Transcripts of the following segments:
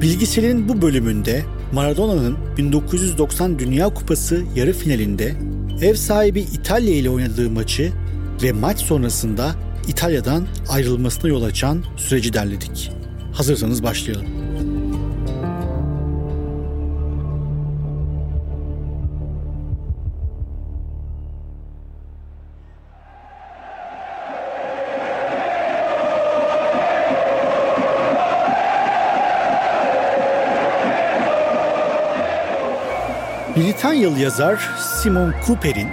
Bilgisayarın bu bölümünde Maradona'nın 1990 Dünya Kupası yarı finalinde ev sahibi İtalya ile oynadığı maçı ve maç sonrasında İtalya'dan ayrılmasına yol açan süreci derledik. Hazırsanız başlayalım. Britanyalı yazar Simon Cooper'in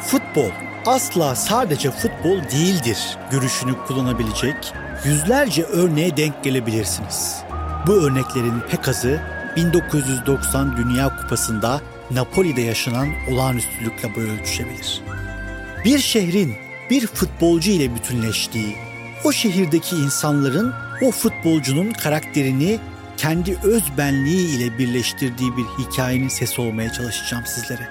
futbol asla sadece futbol değildir görüşünü kullanabilecek yüzlerce örneğe denk gelebilirsiniz. Bu örneklerin pek azı 1990 Dünya Kupası'nda Napoli'de yaşanan olağanüstülükle böyle ölçüşebilir. Bir şehrin bir futbolcu ile bütünleştiği, o şehirdeki insanların o futbolcunun karakterini kendi öz benliği ile birleştirdiği bir hikayenin sesi olmaya çalışacağım sizlere.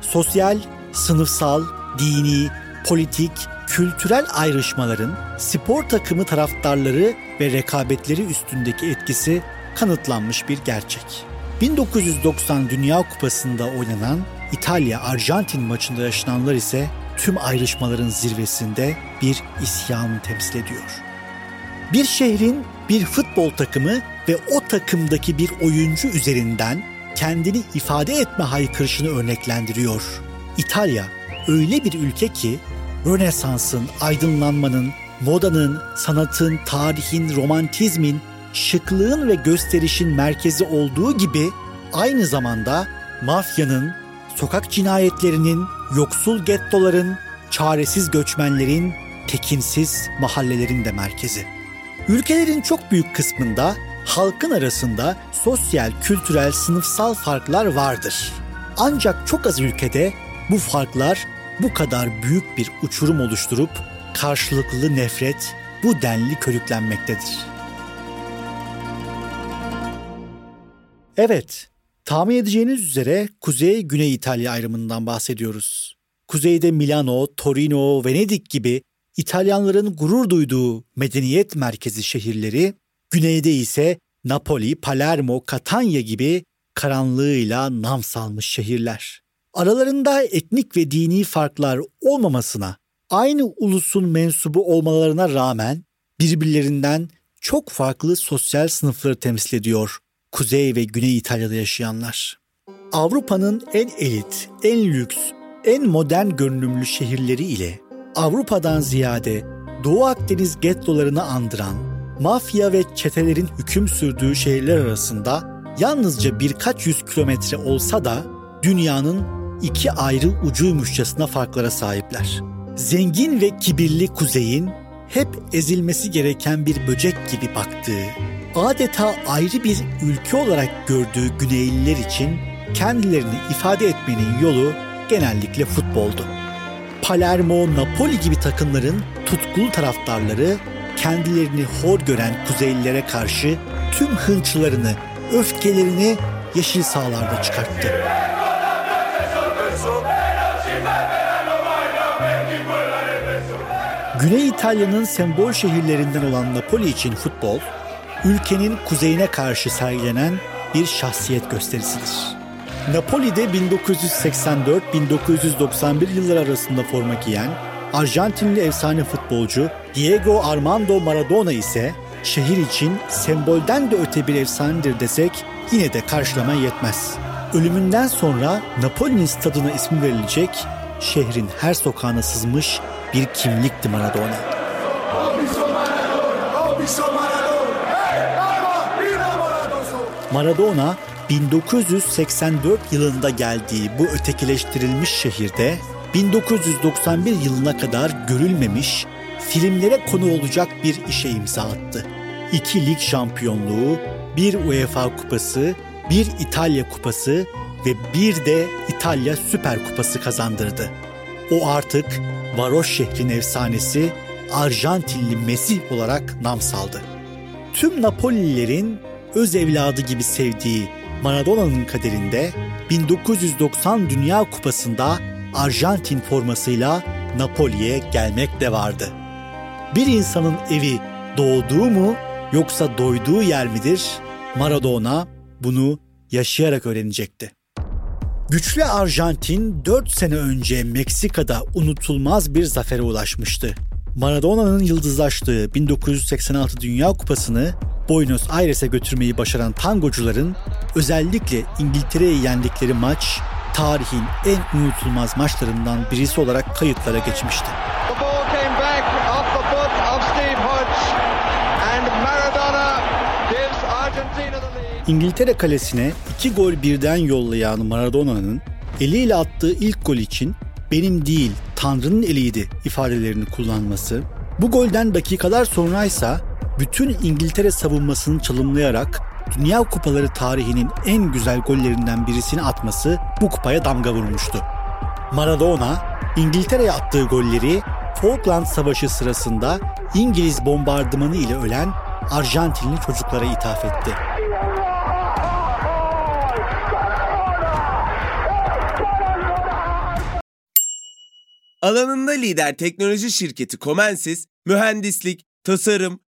Sosyal, sınıfsal, dini, politik, kültürel ayrışmaların spor takımı taraftarları ve rekabetleri üstündeki etkisi kanıtlanmış bir gerçek. 1990 Dünya Kupası'nda oynanan İtalya-Arjantin maçında yaşananlar ise tüm ayrışmaların zirvesinde bir isyan temsil ediyor. Bir şehrin bir futbol takımı ve o takımdaki bir oyuncu üzerinden kendini ifade etme haykırışını örneklendiriyor. İtalya öyle bir ülke ki Rönesans'ın, aydınlanmanın, modanın, sanatın, tarihin, romantizmin, şıklığın ve gösterişin merkezi olduğu gibi aynı zamanda mafyanın, sokak cinayetlerinin, yoksul gettoların, çaresiz göçmenlerin, tekinsiz mahallelerin de merkezi. Ülkelerin çok büyük kısmında halkın arasında sosyal, kültürel, sınıfsal farklar vardır. Ancak çok az ülkede bu farklar bu kadar büyük bir uçurum oluşturup karşılıklı nefret bu denli körüklenmektedir. Evet, tahmin edeceğiniz üzere Kuzey-Güney İtalya ayrımından bahsediyoruz. Kuzeyde Milano, Torino, Venedik gibi İtalyanların gurur duyduğu medeniyet merkezi şehirleri, güneyde ise Napoli, Palermo, Catania gibi karanlığıyla nam salmış şehirler. Aralarında etnik ve dini farklar olmamasına, aynı ulusun mensubu olmalarına rağmen birbirlerinden çok farklı sosyal sınıfları temsil ediyor Kuzey ve Güney İtalya'da yaşayanlar. Avrupa'nın en elit, en lüks, en modern görünümlü şehirleri ile Avrupa'dan ziyade Doğu Akdeniz gettolarını andıran mafya ve çetelerin hüküm sürdüğü şehirler arasında yalnızca birkaç yüz kilometre olsa da dünyanın iki ayrı ucuymuşçasına farklara sahipler. Zengin ve kibirli kuzeyin hep ezilmesi gereken bir böcek gibi baktığı, adeta ayrı bir ülke olarak gördüğü Güneyliler için kendilerini ifade etmenin yolu genellikle futboldu. Palermo, Napoli gibi takımların tutkulu taraftarları kendilerini hor gören Kuzeylilere karşı tüm hınçlarını, öfkelerini yeşil sahalarda çıkarttı. Güney İtalya'nın sembol şehirlerinden olan Napoli için futbol, ülkenin kuzeyine karşı sergilenen bir şahsiyet gösterisidir. Napoli'de 1984-1991 yılları arasında forma giyen Arjantinli efsane futbolcu Diego Armando Maradona ise şehir için sembolden de öte bir efsanedir desek yine de karşılama yetmez. Ölümünden sonra Napoli'nin stadına ismi verilecek şehrin her sokağına sızmış bir kimlikti Maradona. Maradona 1984 yılında geldiği bu ötekileştirilmiş şehirde 1991 yılına kadar görülmemiş, filmlere konu olacak bir işe imza attı. İki lig şampiyonluğu, bir UEFA kupası, bir İtalya kupası ve bir de İtalya Süper Kupası kazandırdı. O artık varoş şehrin efsanesi Arjantinli Mesih olarak nam saldı. Tüm Napolililerin öz evladı gibi sevdiği Maradona'nın kaderinde 1990 Dünya Kupası'nda Arjantin formasıyla Napoli'ye gelmek de vardı. Bir insanın evi doğduğu mu yoksa doyduğu yer midir? Maradona bunu yaşayarak öğrenecekti. Güçlü Arjantin 4 sene önce Meksika'da unutulmaz bir zafere ulaşmıştı. Maradona'nın yıldızlaştığı 1986 Dünya Kupası'nı Buenos Aires'e götürmeyi başaran tangocuların özellikle İngiltere'yi yendikleri maç tarihin en unutulmaz maçlarından birisi olarak kayıtlara geçmişti. İngiltere kalesine iki gol birden yollayan Maradona'nın eliyle attığı ilk gol için benim değil Tanrı'nın eliydi ifadelerini kullanması, bu golden dakikalar sonraysa bütün İngiltere savunmasını çalımlayarak Dünya Kupaları tarihinin en güzel gollerinden birisini atması bu kupaya damga vurmuştu. Maradona, İngiltere'ye attığı golleri Falkland Savaşı sırasında İngiliz bombardımanı ile ölen Arjantinli çocuklara ithaf etti. Alanında lider teknoloji şirketi Comensis, mühendislik, tasarım,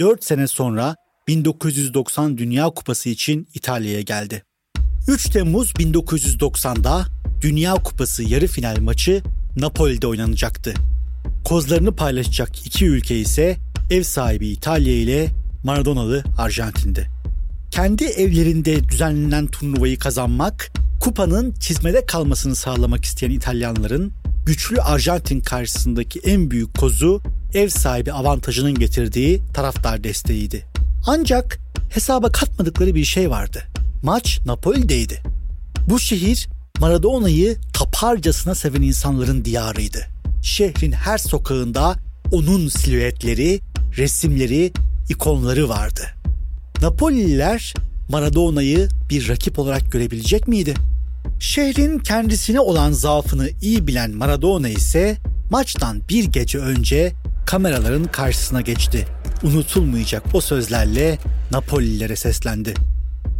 4 sene sonra 1990 Dünya Kupası için İtalya'ya geldi. 3 Temmuz 1990'da Dünya Kupası yarı final maçı Napoli'de oynanacaktı. Kozlarını paylaşacak iki ülke ise ev sahibi İtalya ile Maradona'lı Arjantin'di. Kendi evlerinde düzenlenen turnuvayı kazanmak, kupanın çizmede kalmasını sağlamak isteyen İtalyanların güçlü Arjantin karşısındaki en büyük kozu ev sahibi avantajının getirdiği taraftar desteğiydi. Ancak hesaba katmadıkları bir şey vardı. Maç Napoli'deydi. Bu şehir Maradona'yı taparcasına seven insanların diyarıydı. Şehrin her sokağında onun silüetleri, resimleri, ikonları vardı. Napolililer Maradona'yı bir rakip olarak görebilecek miydi? Şehrin kendisine olan zaafını iyi bilen Maradona ise maçtan bir gece önce kameraların karşısına geçti. Unutulmayacak o sözlerle Napolilere seslendi.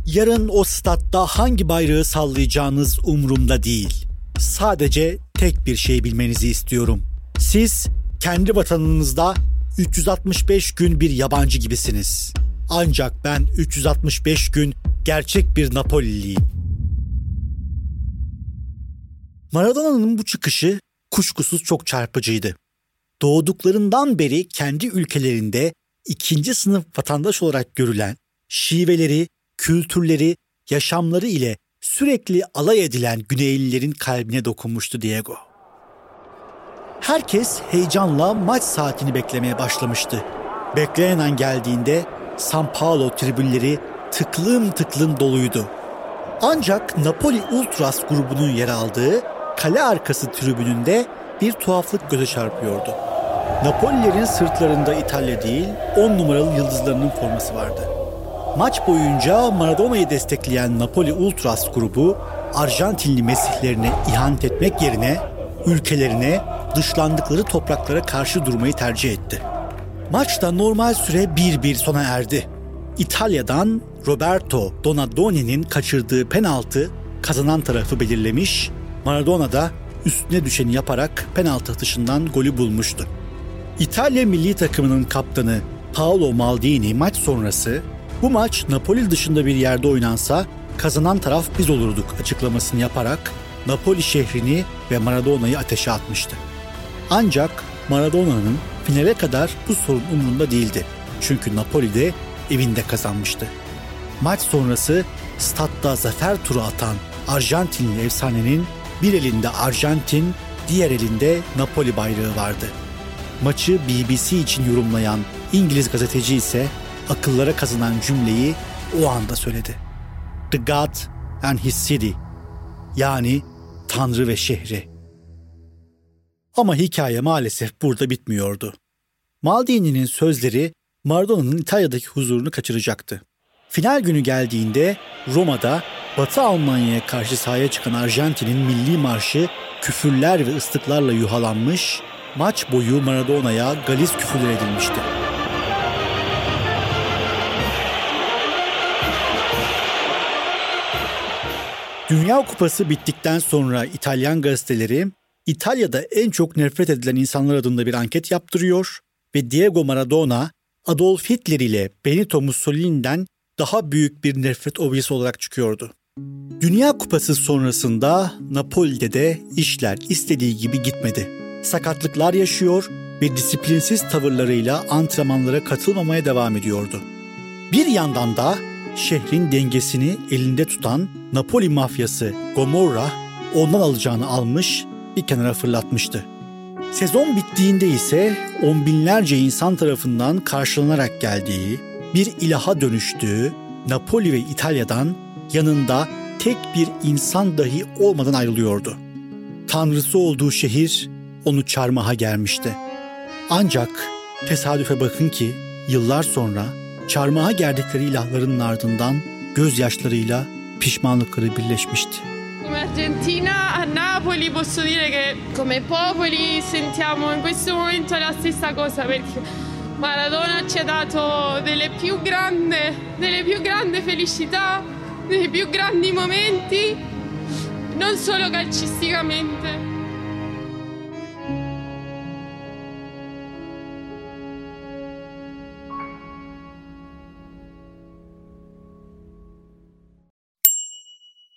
Yarın o statta hangi bayrağı sallayacağınız umurumda değil. Sadece tek bir şey bilmenizi istiyorum. Siz kendi vatanınızda 365 gün bir yabancı gibisiniz. Ancak ben 365 gün gerçek bir Napoliliyim. Maradona'nın bu çıkışı kuşkusuz çok çarpıcıydı doğduklarından beri kendi ülkelerinde ikinci sınıf vatandaş olarak görülen, şiveleri, kültürleri, yaşamları ile sürekli alay edilen Güneylilerin kalbine dokunmuştu Diego. Herkes heyecanla maç saatini beklemeye başlamıştı. Bekleyen an geldiğinde San Paulo tribünleri tıklım tıklım doluydu. Ancak Napoli Ultras grubunun yer aldığı kale arkası tribününde bir tuhaflık göze çarpıyordu. Napolilerin sırtlarında İtalya değil, 10 numaralı yıldızlarının forması vardı. Maç boyunca Maradona'yı destekleyen Napoli Ultras grubu Arjantinli mesihlerine ihanet etmek yerine ülkelerine dışlandıkları topraklara karşı durmayı tercih etti. Maçta normal süre 1-1 sona erdi. İtalya'dan Roberto Donadoni'nin kaçırdığı penaltı kazanan tarafı belirlemiş, Maradona da üstüne düşeni yaparak penaltı atışından golü bulmuştu. İtalya milli takımının kaptanı Paolo Maldini maç sonrası bu maç Napoli dışında bir yerde oynansa kazanan taraf biz olurduk açıklamasını yaparak Napoli şehrini ve Maradona'yı ateşe atmıştı. Ancak Maradona'nın finale kadar bu sorun umurunda değildi. Çünkü Napoli de evinde kazanmıştı. Maç sonrası statta zafer turu atan Arjantinli efsanenin bir elinde Arjantin, diğer elinde Napoli bayrağı vardı. Maçı BBC için yorumlayan İngiliz gazeteci ise akıllara kazınan cümleyi o anda söyledi. The God and His City yani Tanrı ve şehri. Ama hikaye maalesef burada bitmiyordu. Maldini'nin sözleri Maradona'nın İtalya'daki huzurunu kaçıracaktı. Final günü geldiğinde Roma'da Batı Almanya'ya karşı sahaya çıkan Arjantin'in milli marşı küfürler ve ıslıklarla yuhalanmış, maç boyu Maradona'ya galiz küfürler edilmişti. Dünya Kupası bittikten sonra İtalyan gazeteleri İtalya'da en çok nefret edilen insanlar adında bir anket yaptırıyor ve Diego Maradona Adolf Hitler ile Benito Mussolini'den daha büyük bir nefret objesi olarak çıkıyordu. Dünya Kupası sonrasında Napoli'de de işler istediği gibi gitmedi. Sakatlıklar yaşıyor ve disiplinsiz tavırlarıyla antrenmanlara katılmamaya devam ediyordu. Bir yandan da şehrin dengesini elinde tutan Napoli mafyası Gomorra ondan alacağını almış bir kenara fırlatmıştı. Sezon bittiğinde ise on binlerce insan tarafından karşılanarak geldiği, bir ilaha dönüştüğü Napoli ve İtalya'dan yanında tek bir insan dahi olmadan ayrılıyordu. Tanrısı olduğu şehir onu çarmıha gelmişti. Ancak tesadüfe bakın ki yıllar sonra çarmıha gerdikleri ilahların ardından gözyaşlarıyla pişmanlıkları birleşmişti. Argentina a Napoli posso dire che come popoli sentiamo in questo momento la stessa cosa perché Maradona ci ha dato delle più grandi, delle più grandi felicità, dei più grandi momenti, non solo calcisticamente.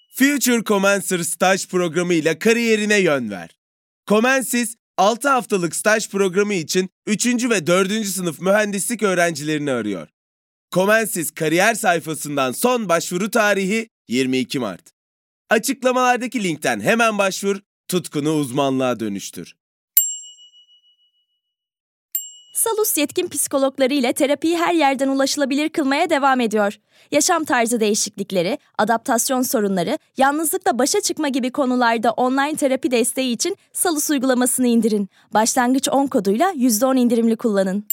Future Commencer staj programı ile kariyerine yön ver. Comensis 6 haftalık staj programı için 3. ve 4. sınıf mühendislik öğrencilerini arıyor. Comensis kariyer sayfasından son başvuru tarihi 22 Mart. Açıklamalardaki linkten hemen başvur, tutkunu uzmanlığa dönüştür. Salus yetkin psikologları ile terapiyi her yerden ulaşılabilir kılmaya devam ediyor. Yaşam tarzı değişiklikleri, adaptasyon sorunları, yalnızlıkla başa çıkma gibi konularda online terapi desteği için Salus uygulamasını indirin. Başlangıç 10 koduyla %10 indirimli kullanın.